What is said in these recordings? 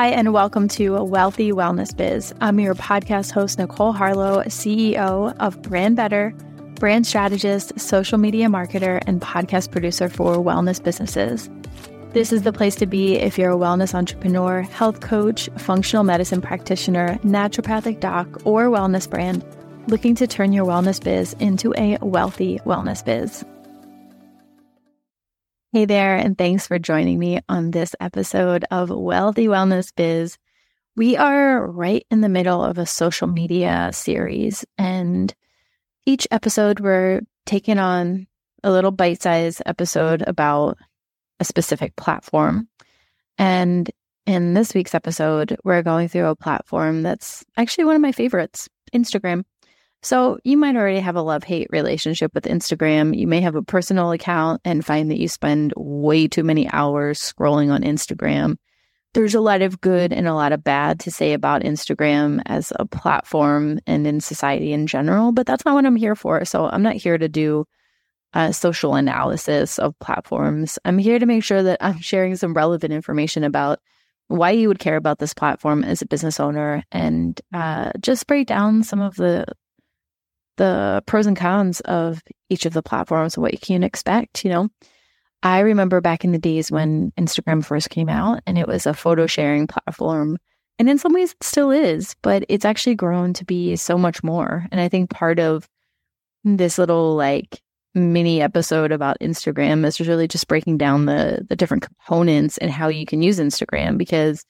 Hi, and welcome to Wealthy Wellness Biz. I'm your podcast host, Nicole Harlow, CEO of Brand Better, brand strategist, social media marketer, and podcast producer for wellness businesses. This is the place to be if you're a wellness entrepreneur, health coach, functional medicine practitioner, naturopathic doc, or wellness brand looking to turn your wellness biz into a wealthy wellness biz. Hey there, and thanks for joining me on this episode of Wealthy Wellness Biz. We are right in the middle of a social media series, and each episode we're taking on a little bite sized episode about a specific platform. And in this week's episode, we're going through a platform that's actually one of my favorites Instagram. So you might already have a love hate relationship with Instagram. You may have a personal account and find that you spend way too many hours scrolling on Instagram. There's a lot of good and a lot of bad to say about Instagram as a platform and in society in general, but that's not what I'm here for. So I'm not here to do a social analysis of platforms. I'm here to make sure that I'm sharing some relevant information about why you would care about this platform as a business owner and uh, just break down some of the the pros and cons of each of the platforms and what you can expect, you know. I remember back in the days when Instagram first came out and it was a photo sharing platform. And in some ways it still is, but it's actually grown to be so much more. And I think part of this little like mini episode about Instagram is really just breaking down the the different components and how you can use Instagram because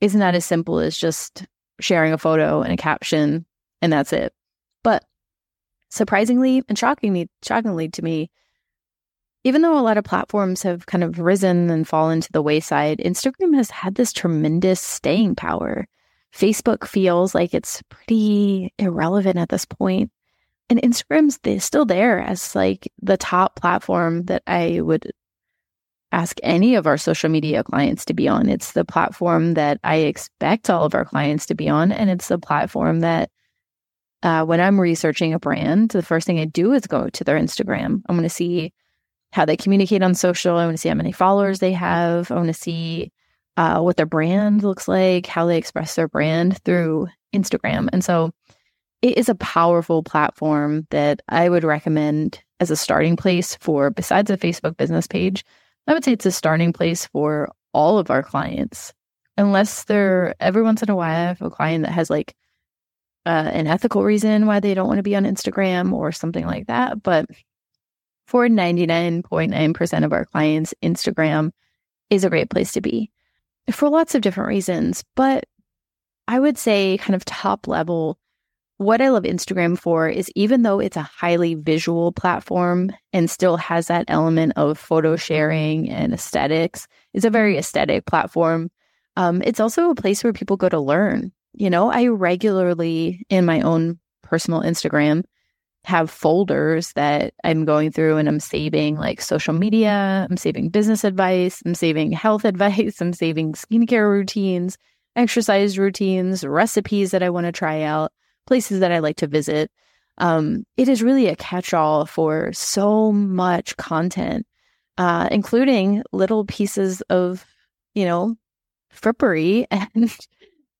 it's not as simple as just sharing a photo and a caption and that's it. But surprisingly and shockingly, shockingly to me, even though a lot of platforms have kind of risen and fallen to the wayside, Instagram has had this tremendous staying power. Facebook feels like it's pretty irrelevant at this point. And Instagram's still there as like the top platform that I would ask any of our social media clients to be on. It's the platform that I expect all of our clients to be on. And it's the platform that uh, when I'm researching a brand, the first thing I do is go to their Instagram. I'm going to see how they communicate on social. I want to see how many followers they have. I want to see uh, what their brand looks like, how they express their brand through Instagram. And so it is a powerful platform that I would recommend as a starting place for, besides a Facebook business page, I would say it's a starting place for all of our clients. Unless they're every once in a while, I have a client that has like uh, an ethical reason why they don't want to be on Instagram or something like that. But for 99.9% of our clients, Instagram is a great place to be for lots of different reasons. But I would say, kind of top level, what I love Instagram for is even though it's a highly visual platform and still has that element of photo sharing and aesthetics, it's a very aesthetic platform. Um, it's also a place where people go to learn you know, I regularly in my own personal Instagram have folders that I'm going through and I'm saving like social media, I'm saving business advice, I'm saving health advice, I'm saving skincare routines, exercise routines, recipes that I want to try out, places that I like to visit. Um, it is really a catch all for so much content, uh, including little pieces of, you know, frippery and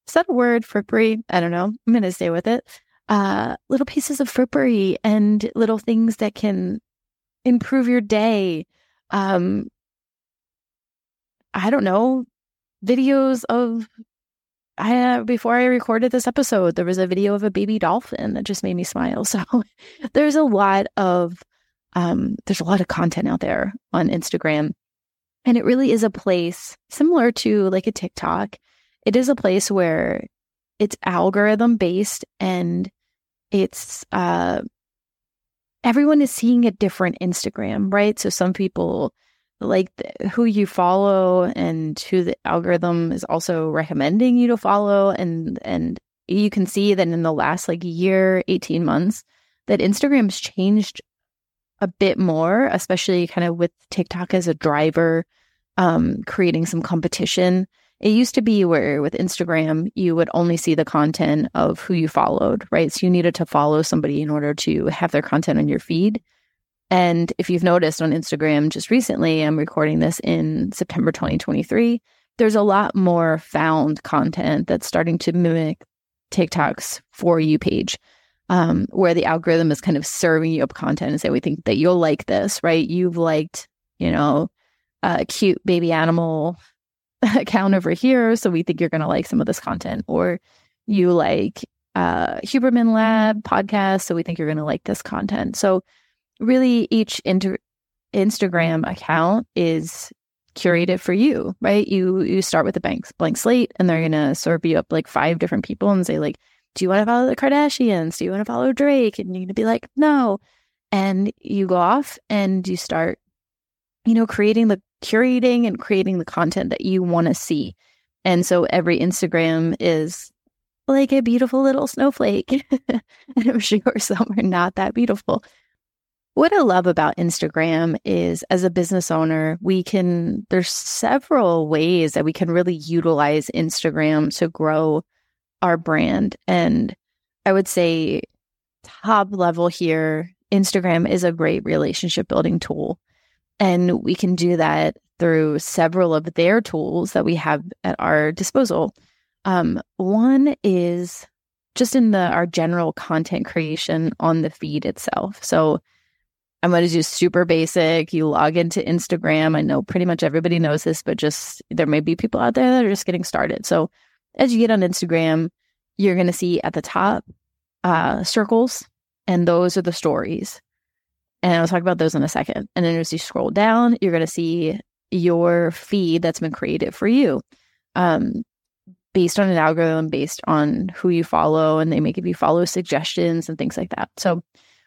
is that a word frippery? I don't know. I'm going to stay with it. Uh, little pieces of frippery and little things that can improve your day. Um, I don't know, videos of I uh, before I recorded this episode, there was a video of a baby dolphin that just made me smile. So there's a lot of um, there's a lot of content out there on Instagram, and it really is a place similar to like a TikTok it is a place where it's algorithm based and it's uh everyone is seeing a different Instagram, right? So some people like who you follow and who the algorithm is also recommending you to follow and and you can see that in the last like year 18 months that Instagram's changed a bit more especially kind of with TikTok as a driver um creating some competition it used to be where with Instagram, you would only see the content of who you followed, right? So you needed to follow somebody in order to have their content on your feed. And if you've noticed on Instagram just recently, I'm recording this in September 2023. there's a lot more found content that's starting to mimic TikTok's for you page, um, where the algorithm is kind of serving you up content and say, we think that you'll like this, right? You've liked, you know, a cute baby animal account over here. So we think you're going to like some of this content. Or you like uh, Huberman Lab podcast. So we think you're going to like this content. So really, each inter- Instagram account is curated for you, right? You you start with a blank blank slate, and they're gonna serve you up like five different people and say like, "Do you want to follow the Kardashians? Do you want to follow Drake?" And you're gonna be like, "No," and you go off and you start, you know, creating the curating and creating the content that you want to see. And so every Instagram is like a beautiful little snowflake. and I'm sure some are not that beautiful. What I love about Instagram is as a business owner, we can, there's several ways that we can really utilize Instagram to grow our brand. And I would say, top level here, Instagram is a great relationship building tool. And we can do that through several of their tools that we have at our disposal. Um, one is just in the our general content creation on the feed itself. So I'm going to do super basic. You log into Instagram. I know pretty much everybody knows this, but just there may be people out there that are just getting started. So as you get on Instagram, you're going to see at the top uh, circles, and those are the stories. And I'll talk about those in a second. And then as you scroll down, you're going to see your feed that's been created for you. Um, based on an algorithm based on who you follow and they may give you follow suggestions and things like that. So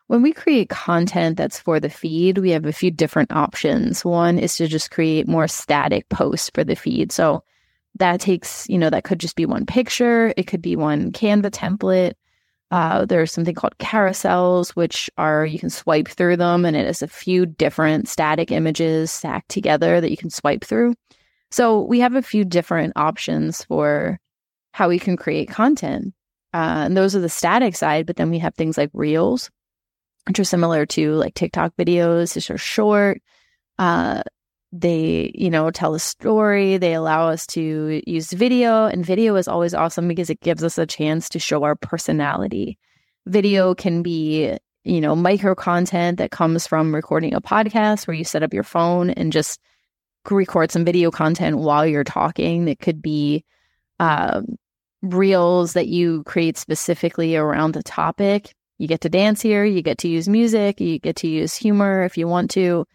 when we create content that's for the feed, we have a few different options. One is to just create more static posts for the feed. So that takes, you know, that could just be one picture, it could be one Canva template. Uh, there's something called carousels, which are you can swipe through them, and it is a few different static images stacked together that you can swipe through. So we have a few different options for how we can create content. Uh, and those are the static side, but then we have things like reels, which are similar to like TikTok videos. which are short. Uh, they, you know, tell a story. They allow us to use video, and video is always awesome because it gives us a chance to show our personality. Video can be, you know, micro content that comes from recording a podcast where you set up your phone and just record some video content while you're talking. It could be um, reels that you create specifically around the topic you get to dance here, you get to use music, you get to use humor if you want to.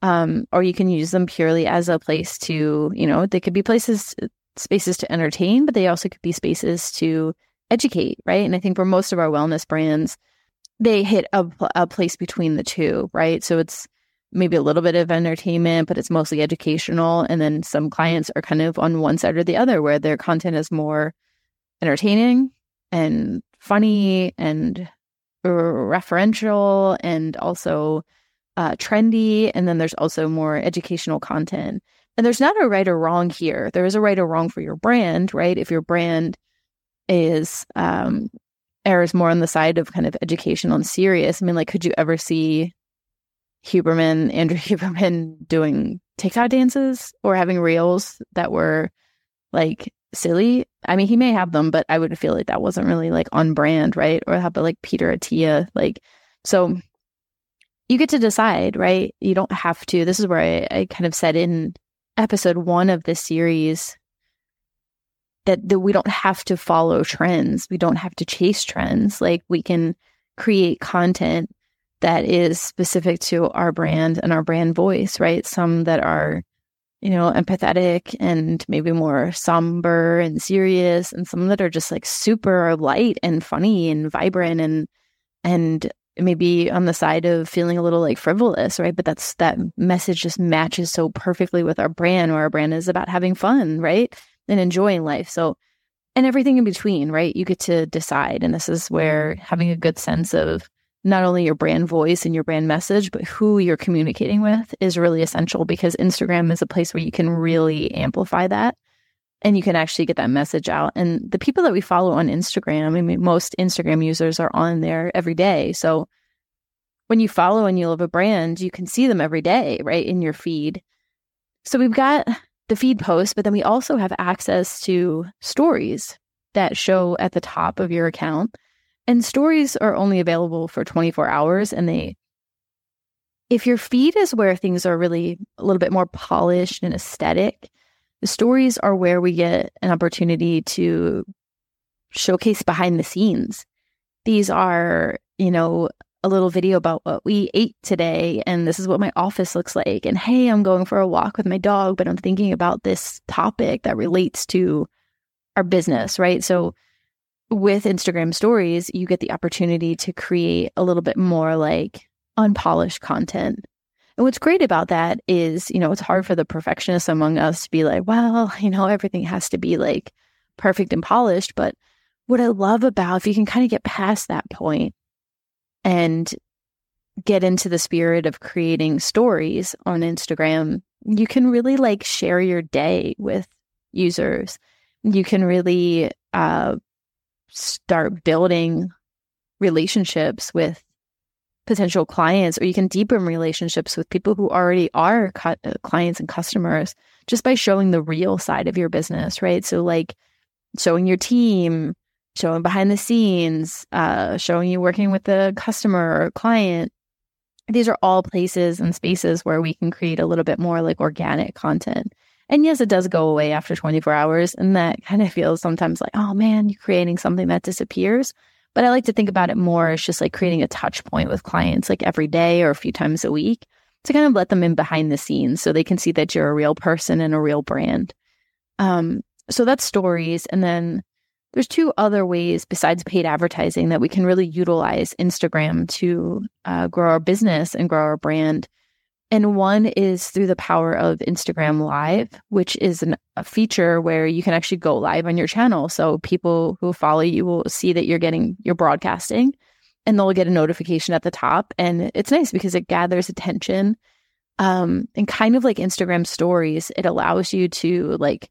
Um, or you can use them purely as a place to, you know, they could be places, spaces to entertain, but they also could be spaces to educate, right? And I think for most of our wellness brands, they hit a, a place between the two, right? So it's maybe a little bit of entertainment, but it's mostly educational. And then some clients are kind of on one side or the other, where their content is more entertaining and funny and referential and also uh, trendy. And then there's also more educational content. And there's not a right or wrong here. There is a right or wrong for your brand, right? If your brand is um, errs more on the side of kind of educational and serious. I mean, like, could you ever see Huberman, Andrew Huberman, doing TikTok dances or having reels that were like silly. I mean, he may have them, but I would feel like that wasn't really like on brand, right? Or how about like Peter Attia? Like, so you get to decide, right? You don't have to. This is where I, I kind of said in episode one of this series that, that we don't have to follow trends. We don't have to chase trends. Like, we can create content that is specific to our brand and our brand voice, right? Some that are you know, empathetic and maybe more somber and serious, and some that are just like super light and funny and vibrant and and maybe on the side of feeling a little like frivolous, right? But that's that message just matches so perfectly with our brand, where our brand is about having fun, right? And enjoying life. So and everything in between, right? You get to decide. And this is where mm-hmm. having a good sense of not only your brand voice and your brand message, but who you're communicating with is really essential because Instagram is a place where you can really amplify that and you can actually get that message out. And the people that we follow on Instagram, I mean, most Instagram users are on there every day. So when you follow and you love a brand, you can see them every day, right, in your feed. So we've got the feed posts, but then we also have access to stories that show at the top of your account. And stories are only available for 24 hours. And they, if your feed is where things are really a little bit more polished and aesthetic, the stories are where we get an opportunity to showcase behind the scenes. These are, you know, a little video about what we ate today and this is what my office looks like and hey i'm going for a walk with my dog but i'm thinking about this topic that relates to our business right so with instagram stories you get the opportunity to create a little bit more like unpolished content and what's great about that is you know it's hard for the perfectionists among us to be like well you know everything has to be like perfect and polished but what i love about if you can kind of get past that point and get into the spirit of creating stories on Instagram, you can really like share your day with users. You can really uh, start building relationships with potential clients, or you can deepen relationships with people who already are cu- uh, clients and customers just by showing the real side of your business, right? So, like showing your team, showing behind the scenes, uh, showing you working with the customer or client. These are all places and spaces where we can create a little bit more like organic content. And yes, it does go away after 24 hours. And that kind of feels sometimes like, oh man, you're creating something that disappears. But I like to think about it more as just like creating a touch point with clients like every day or a few times a week to kind of let them in behind the scenes so they can see that you're a real person and a real brand. Um, so that's stories. And then there's two other ways besides paid advertising that we can really utilize Instagram to uh, grow our business and grow our brand. And one is through the power of Instagram Live, which is an, a feature where you can actually go live on your channel. So people who follow you will see that you're getting, you're broadcasting and they'll get a notification at the top. And it's nice because it gathers attention. Um, and kind of like Instagram stories, it allows you to like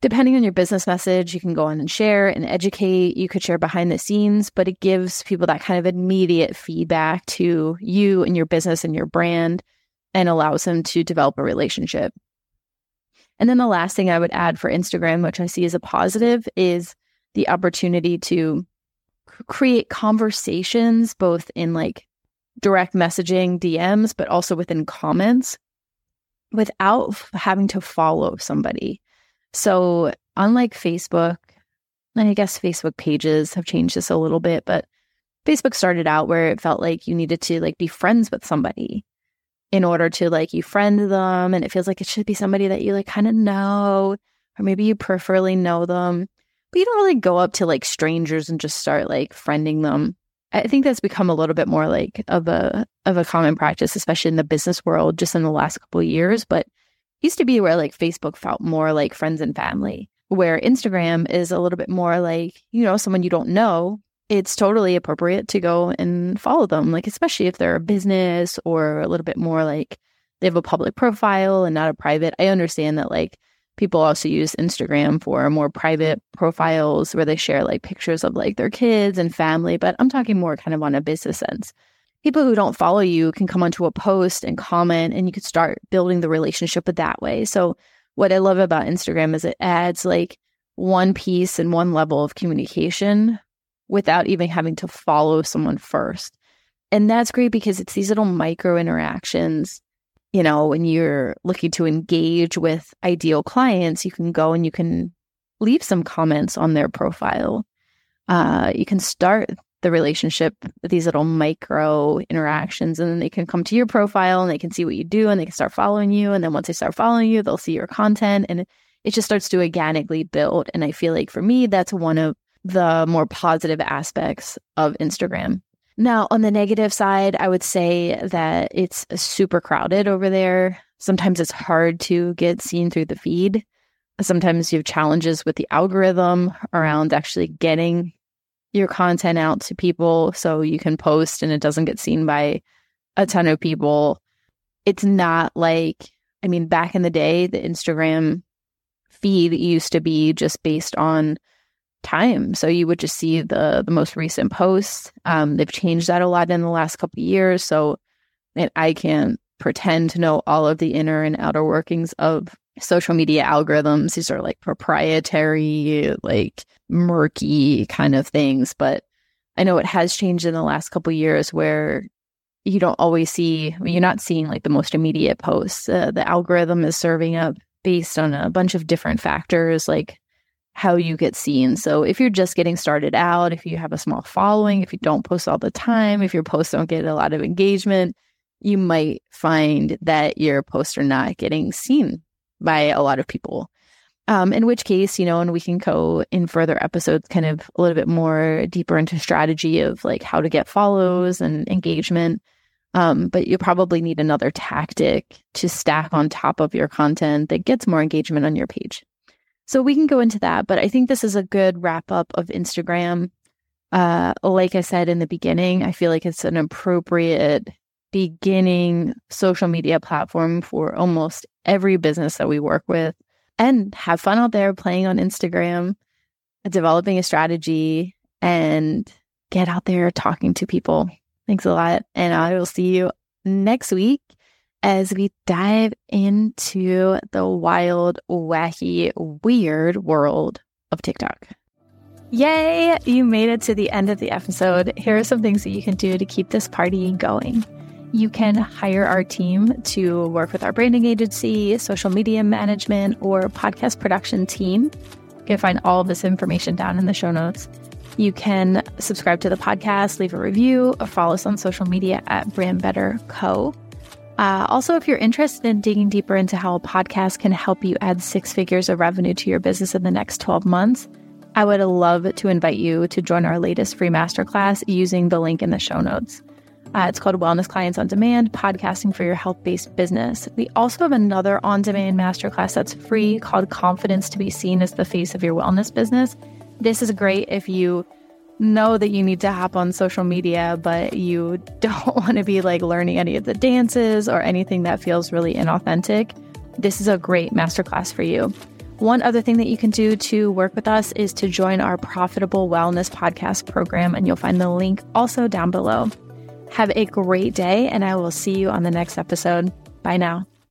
Depending on your business message, you can go on and share and educate. You could share behind the scenes, but it gives people that kind of immediate feedback to you and your business and your brand and allows them to develop a relationship. And then the last thing I would add for Instagram, which I see as a positive, is the opportunity to create conversations both in like direct messaging, DMs, but also within comments without having to follow somebody. So, unlike Facebook, and I guess Facebook pages have changed this a little bit, but Facebook started out where it felt like you needed to like be friends with somebody in order to like you friend them and it feels like it should be somebody that you like kind of know or maybe you preferably know them but you don't really go up to like strangers and just start like friending them. I think that's become a little bit more like of a of a common practice especially in the business world just in the last couple of years but used to be where like Facebook felt more like friends and family, where Instagram is a little bit more like, you know, someone you don't know. It's totally appropriate to go and follow them, like, especially if they're a business or a little bit more like they have a public profile and not a private. I understand that, like, people also use Instagram for more private profiles where they share like pictures of like their kids and family, but I'm talking more kind of on a business sense people who don't follow you can come onto a post and comment and you could start building the relationship with that way. So what I love about Instagram is it adds like one piece and one level of communication without even having to follow someone first. And that's great because it's these little micro interactions. You know, when you're looking to engage with ideal clients, you can go and you can leave some comments on their profile. Uh, you can start the relationship these little micro interactions and then they can come to your profile and they can see what you do and they can start following you and then once they start following you they'll see your content and it just starts to organically build and i feel like for me that's one of the more positive aspects of instagram. Now on the negative side i would say that it's super crowded over there. Sometimes it's hard to get seen through the feed. Sometimes you have challenges with the algorithm around actually getting your content out to people so you can post and it doesn't get seen by a ton of people. It's not like, I mean, back in the day, the Instagram feed used to be just based on time. So you would just see the the most recent posts. Um, they've changed that a lot in the last couple years. So I can't pretend to know all of the inner and outer workings of social media algorithms. These are like proprietary, like murky kind of things. But I know it has changed in the last couple years where you don't always see, you're not seeing like the most immediate posts. Uh, the algorithm is serving up based on a bunch of different factors like how you get seen. So if you're just getting started out, if you have a small following, if you don't post all the time, if your posts don't get a lot of engagement, you might find that your posts are not getting seen by a lot of people. Um, in which case, you know, and we can go in further episodes, kind of a little bit more deeper into strategy of like how to get follows and engagement. Um, but you probably need another tactic to stack on top of your content that gets more engagement on your page. So we can go into that, but I think this is a good wrap up of Instagram. Uh, like I said in the beginning, I feel like it's an appropriate beginning social media platform for almost every business that we work with and have fun out there playing on Instagram, developing a strategy, and get out there talking to people. Thanks a lot. And I will see you next week as we dive into the wild, wacky, weird world of TikTok. Yay! You made it to the end of the episode. Here are some things that you can do to keep this party going. You can hire our team to work with our branding agency, social media management, or podcast production team. You can find all this information down in the show notes. You can subscribe to the podcast, leave a review, or follow us on social media at Brand Better Co. Uh, also, if you're interested in digging deeper into how a podcast can help you add six figures of revenue to your business in the next 12 months, I would love to invite you to join our latest free masterclass using the link in the show notes. Uh, it's called Wellness Clients on Demand Podcasting for Your Health Based Business. We also have another on demand masterclass that's free called Confidence to be Seen as the Face of Your Wellness Business. This is great if you know that you need to hop on social media, but you don't want to be like learning any of the dances or anything that feels really inauthentic. This is a great masterclass for you. One other thing that you can do to work with us is to join our Profitable Wellness Podcast program, and you'll find the link also down below. Have a great day, and I will see you on the next episode. Bye now.